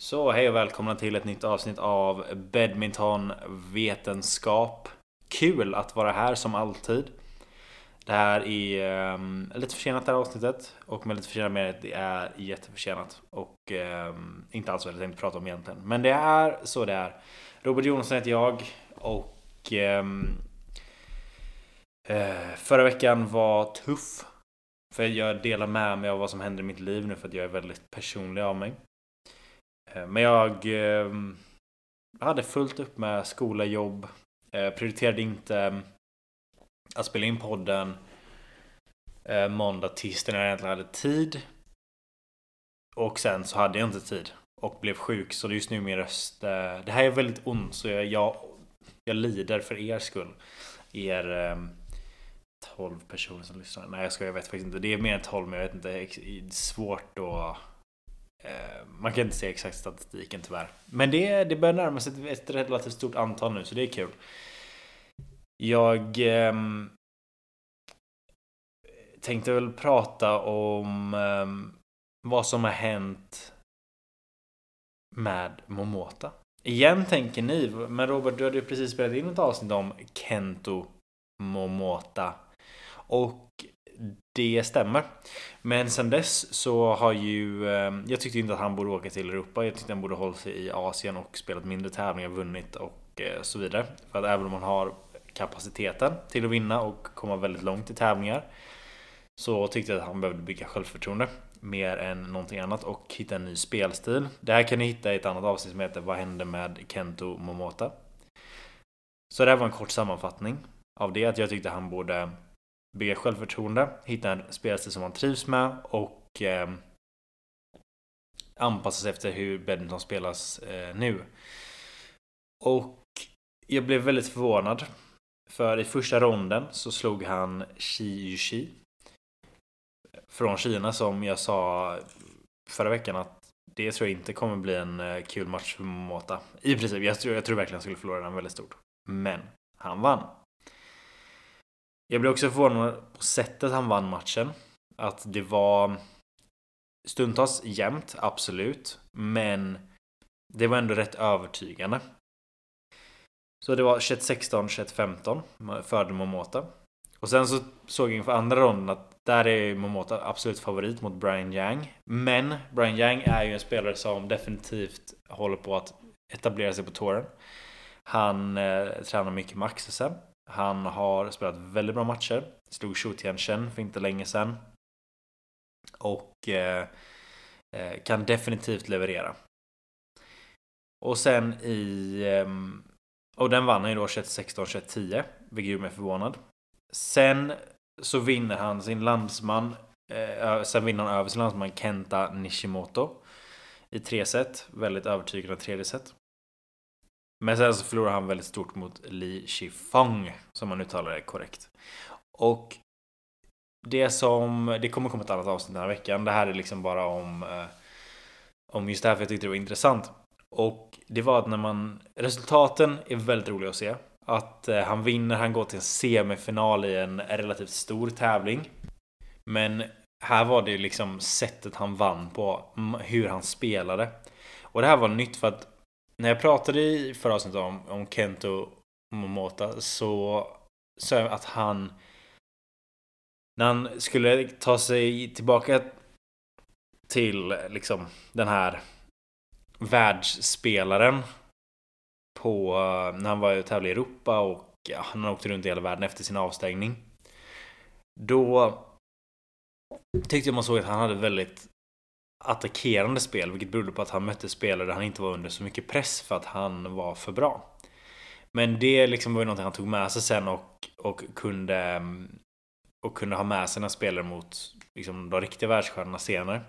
Så hej och välkomna till ett nytt avsnitt av Badmintonvetenskap. Kul att vara här som alltid. Det här är um, lite försenat det här avsnittet och med lite försenat med det är jätteförsenat och um, inte alls vad jag tänkte prata om egentligen. Men det är så det är. Robert Jonsson heter jag och um, uh, förra veckan var tuff. För jag delar med mig av vad som händer i mitt liv nu för att jag är väldigt personlig av mig. Eh, men ehm, jag hade fullt upp med skola, jobb. Eh, prioriterade inte ehm, att spela in podden eh, måndag, tisdag när jag egentligen hade tid. Och sen så hade jag inte tid och blev sjuk så just nu min röst Det här är väldigt ont så jag, jag, jag lider för er skull. Er ehm, 12 personer som lyssnar. Nej jag ska jag vet faktiskt inte. Det är mer än 12 men jag vet inte. Det är svårt att Eh, man kan inte se exakt statistiken tyvärr. Men det, det börjar närma sig ett, relativt stort antal nu så det är kul. Jag eh, tänkte väl prata om eh, vad som har hänt med Momota. Igen tänker ni, men Robert du hade ju precis spelat in ett avsnitt om Kento Momota. Och det stämmer. Men sen dess så har ju... Eh, jag tyckte inte att han borde åka till Europa. Jag tyckte han borde hålla sig i Asien och spelat mindre tävlingar, vunnit och eh, så vidare. För att även om man har kapaciteten till att vinna och komma väldigt långt i tävlingar så tyckte jag att han behövde bygga självförtroende mer än någonting annat och hitta en ny spelstil. Det här kan ni hitta i ett annat avsnitt som heter Vad hände med Kento Momota? Så det här var en kort sammanfattning av det att jag tyckte han borde bygga självförtroende, hitta en spelstil som man trivs med och eh, anpassa sig efter hur badminton spelas eh, nu. Och jag blev väldigt förvånad. För i första ronden så slog han Xi Yuxi. Från Kina som jag sa förra veckan att det tror jag inte kommer bli en eh, kul match för Momota. I princip, jag tror, jag tror verkligen han skulle förlora den väldigt stort. Men han vann. Jag blev också förvånad på sättet han vann matchen. Att det var stundtals jämnt, absolut. Men det var ändå rätt övertygande. Så det var 21-16, 21-15 Fördel Momota. Och sen så såg jag inför andra ronden att där är Momota absolut favorit mot Brian Yang. Men Brian Yang är ju en spelare som definitivt håller på att etablera sig på touren. Han eh, tränar mycket med Axelsen. Han har spelat väldigt bra matcher. Slog Shu Tianchen för inte länge sedan. Och eh, eh, kan definitivt leverera. Och sen i... Eh, och den vann han ju då 21-16, 21-10. Vilket gjorde mig förvånad. Sen så vinner han sin landsman. Eh, sen vinner han över sin landsman Kenta Nishimoto. I tre set. Väldigt övertygande tredje set. Men sen så förlorar han väldigt stort mot Li Shifang, som man uttalar det korrekt. Och det som, det kommer komma ett annat avsnitt den här veckan. Det här är liksom bara om, eh, om just det här för jag tyckte det var intressant. Och det var att när man, resultaten är väldigt roliga att se. Att eh, han vinner, han går till en semifinal i en relativt stor tävling. Men här var det ju liksom sättet han vann på, hur han spelade. Och det här var nytt för att när jag pratade i förra avsnittet om, om Kento Momota så sa jag att han när han skulle ta sig tillbaka till liksom den här världsspelaren på när han var och tävlade i Europa och ja, han åkte runt i hela världen efter sin avstängning. Då tyckte jag man såg att han hade väldigt attackerande spel, vilket berodde på att han mötte spelare där han inte var under så mycket press för att han var för bra. Men det liksom var ju någonting han tog med sig sen och, och kunde mm, och kunde ha med sina spelare mot liksom, de riktiga världsstjärnorna senare.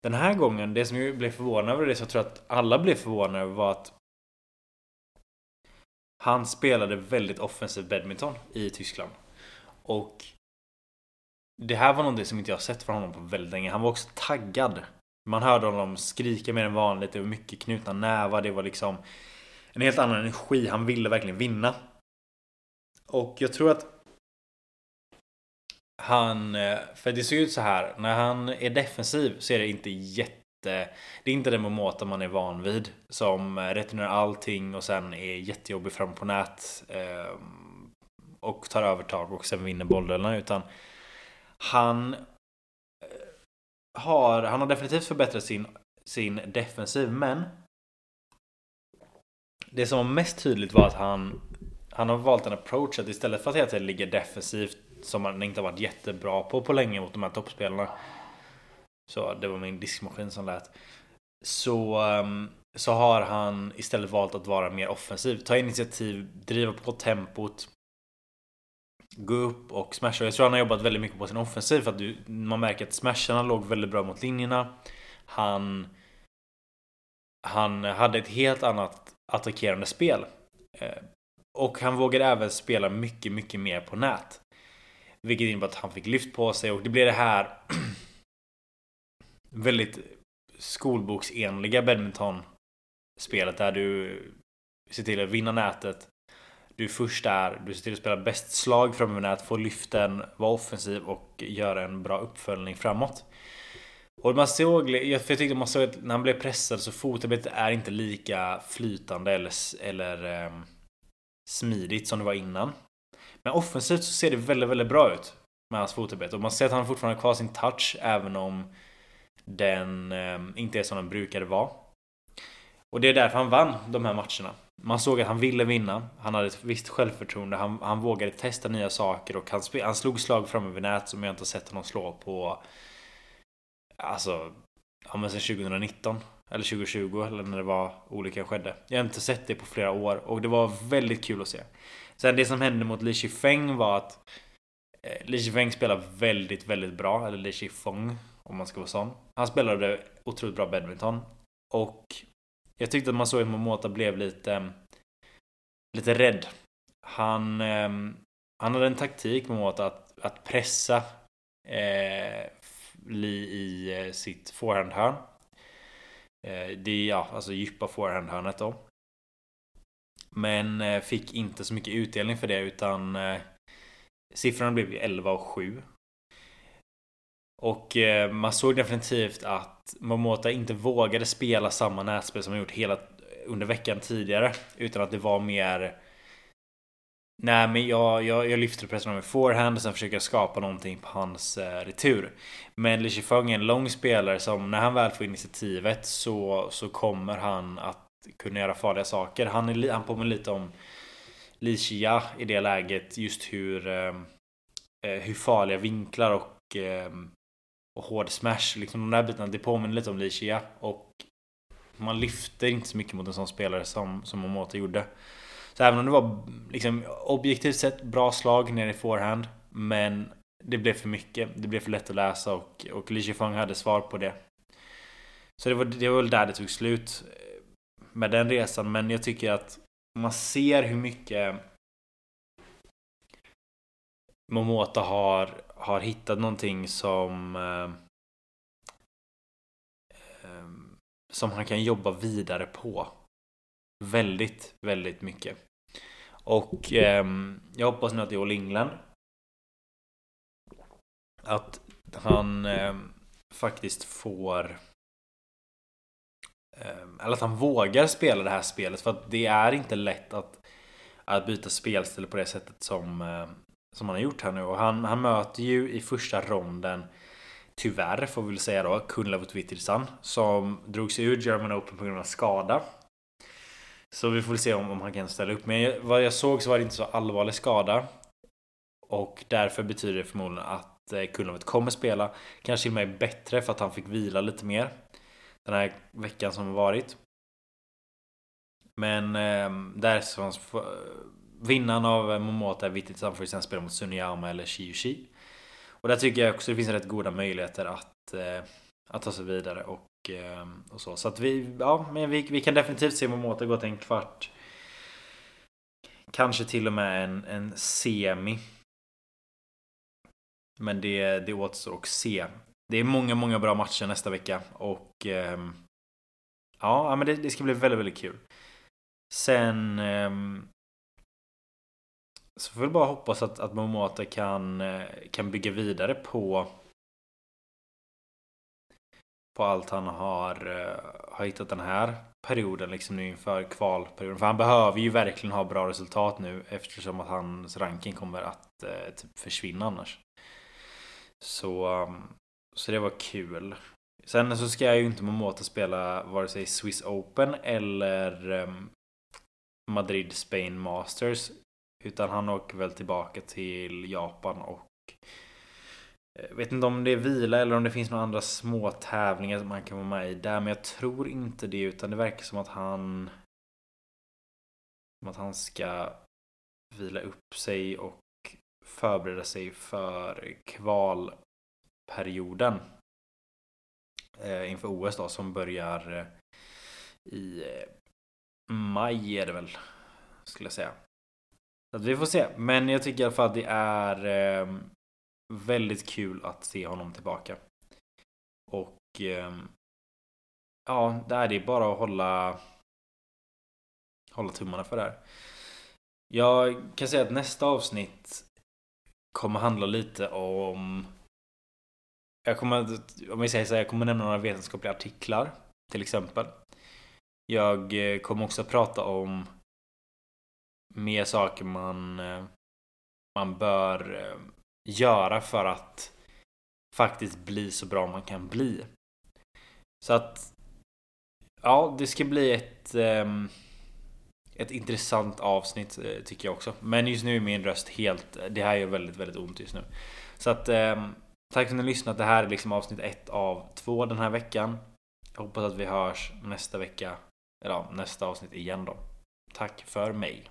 Den här gången, det som jag blev förvånad över, det som jag tror att alla blev förvånade över var att han spelade väldigt offensiv badminton i Tyskland. Och det här var någonting som inte jag sett från honom på väldigt länge. Han var också taggad. Man hörde honom skrika mer än vanligt. Det var mycket knutna nävar. Det var liksom en helt annan energi. Han ville verkligen vinna. Och jag tror att han... Eh, för det ser ut så här. När han är defensiv så är det inte jätte Det är inte den Momota man är van vid. Som returnerar allting och sen är jättejobbig fram på nät. Ehm, och tar övertag och sen vinner bolldelarna Utan han eh, har, han har definitivt förbättrat sin, sin defensiv men det som var mest tydligt var att han Han har valt en approach att istället för att hela tiden ligga defensivt Som han inte har varit jättebra på på länge mot de här toppspelarna Så det var min diskmaskin som lät Så ehm, Så har han istället valt att vara mer offensiv Ta initiativ, driva på tempot Gå upp och smasha Jag tror han har jobbat väldigt mycket på sin offensiv för att du, man märker att smasharna låg väldigt bra mot linjerna Han Han hade ett helt annat attackerande spel. Eh, och han vågade även spela mycket, mycket mer på nät. Vilket innebar att han fick lyft på sig och det blev det här väldigt skolboksenliga badminton spelet där du ser till att vinna nätet. Du är först där, du ser till att spela bäst slag framme nät, få lyften, vara offensiv och göra en bra uppföljning framåt. Och man såg, jag tyckte man såg att när han blev pressad så fotarbetet är inte lika flytande eller, eller eh, smidigt som det var innan. Men offensivt så ser det väldigt, väldigt bra ut med hans fotarbete. Och man ser att han fortfarande har kvar sin touch även om den eh, inte är som den brukade vara. Och det är därför han vann de här matcherna. Man såg att han ville vinna. Han hade ett visst självförtroende. Han, han vågade testa nya saker och han, han slog slag framme vid nät som jag inte sett honom slå på Alltså, ja men sen 2019 eller 2020 eller när det var olyckan skedde. Jag har inte sett det på flera år och det var väldigt kul att se. Sen det som hände mot Li Shifeng var att eh, Li Shifeng spelade väldigt, väldigt bra. Eller Li Shifeng om man ska vara sån. Han spelade otroligt bra badminton. Och jag tyckte att man såg att Momota blev lite ehm, lite rädd. Han, eh, han hade en taktik Momota att, att pressa eh, Li i eh, sitt forehandhörn. Eh, det är ja, alltså djupa forehandhörnet då. Men eh, fick inte så mycket utdelning för det utan eh, siffrorna blev 11 och 7. Och eh, man såg definitivt att Momota inte vågade spela samma nätspel som han gjort hela under veckan tidigare. Utan att det var mer Nej men jag, jag, jag lyfter pressen med forehand och sen försöker jag skapa någonting på hans eh, retur. Men Li Shifeng är en lång spelare som när han väl får initiativet så, så kommer han att kunna göra farliga saker. Han, är, han påminner lite om Li Xia i det läget. Just hur, eh, eh, hur farliga vinklar och, eh, och hård smash. Liksom de där bitarna. Det påminner lite om Li Och man lyfter inte så mycket mot en sån spelare som, som Momota gjorde. Så även om det var liksom objektivt sett bra slag nere i forehand. Men det blev för mycket. Det blev för lätt att läsa och, och Li Shifeng hade svar på det. Så det var, det var väl där det tog slut med den resan. Men jag tycker att man ser hur mycket Momota har, har hittat någonting som eh, ehm, som han kan jobba vidare på. Väldigt, väldigt mycket. Och eh, jag hoppas nu att i All England att han eh, faktiskt får ehm, eller att han vågar spela det här spelet för att det är inte lätt att, att byta spelstil på det sättet som, ehm, som han har gjort här nu och han, han möter ju i första ronden Tyvärr får vi väl säga då Kunlavut Wittirsan som drog sig ur German Open på grund av skada så vi får väl se om, om han kan ställa upp. Men vad jag såg så var det inte så allvarlig skada. Och därför betyder det förmodligen att eh, kommer spela. Kanske till och med bättre för att han fick vila lite mer. Den här veckan som har varit. Men eh, där så vinnaren av Momota är viktigt. Han får sen spela mot Sunyama eller Shiyoshi Och där tycker jag också det finns rätt goda möjligheter att, eh, att ta sig vidare. Och eh, och, så. Så att vi, ja, men vi, vi kan definitivt se Momota gå till en kvart. Kanske till och med en, en semi. Men det, det återstår att se. Det är många, många bra matcher nästa vecka och eh, ja, men det, det, ska bli väldigt, väldigt kul. Sen eh, så får vi bara hoppas att, att Momota kan, eh, kan bygga vidare på på allt han har, eh, har hittat den här perioden liksom nu inför kvalperioden. För han behöver ju verkligen ha bra resultat nu eftersom att hans ranking kommer att eh, typ försvinna annars. Så, ehm, så det var kul. Sen så ska jag ju inte Momota spela vare sig Swiss Open eller eh, Madrid Spain Masters. Utan han åker väl tillbaka till Japan och jag vet inte om det är vila eller om det finns några andra små tävlingar som han kan vara med i där. Men jag tror inte det utan det verkar som att han som att han ska vila upp sig och förbereda sig för kvalperioden eh, inför OS då som börjar eh, i maj är det väl skulle jag säga. Så att vi får se. Men jag tycker i alla fall att det är eh, väldigt kul att se honom tillbaka. Och eh, ja, det är bara att hålla hålla tummarna för det här. Jag kan säga att nästa avsnitt kommer handla lite om jag kommer, om vi säger så här, jag kommer nämna några vetenskapliga artiklar till exempel. Jag eh, kommer också prata om mer saker man, eh, man bör eh, göra för att faktiskt bli så bra man kan bli. Så att Ja, det ska bli ett ehm, Ett intressant avsnitt eh, tycker jag också. Men just nu är min röst helt Det här gör väldigt, väldigt ont just nu. Så att ehm, Tack för att ni har lyssnat. Det här är liksom avsnitt ett av två den här veckan. Jag hoppas att vi hörs nästa vecka. Eller ja, nästa avsnitt igen då. Tack för mig.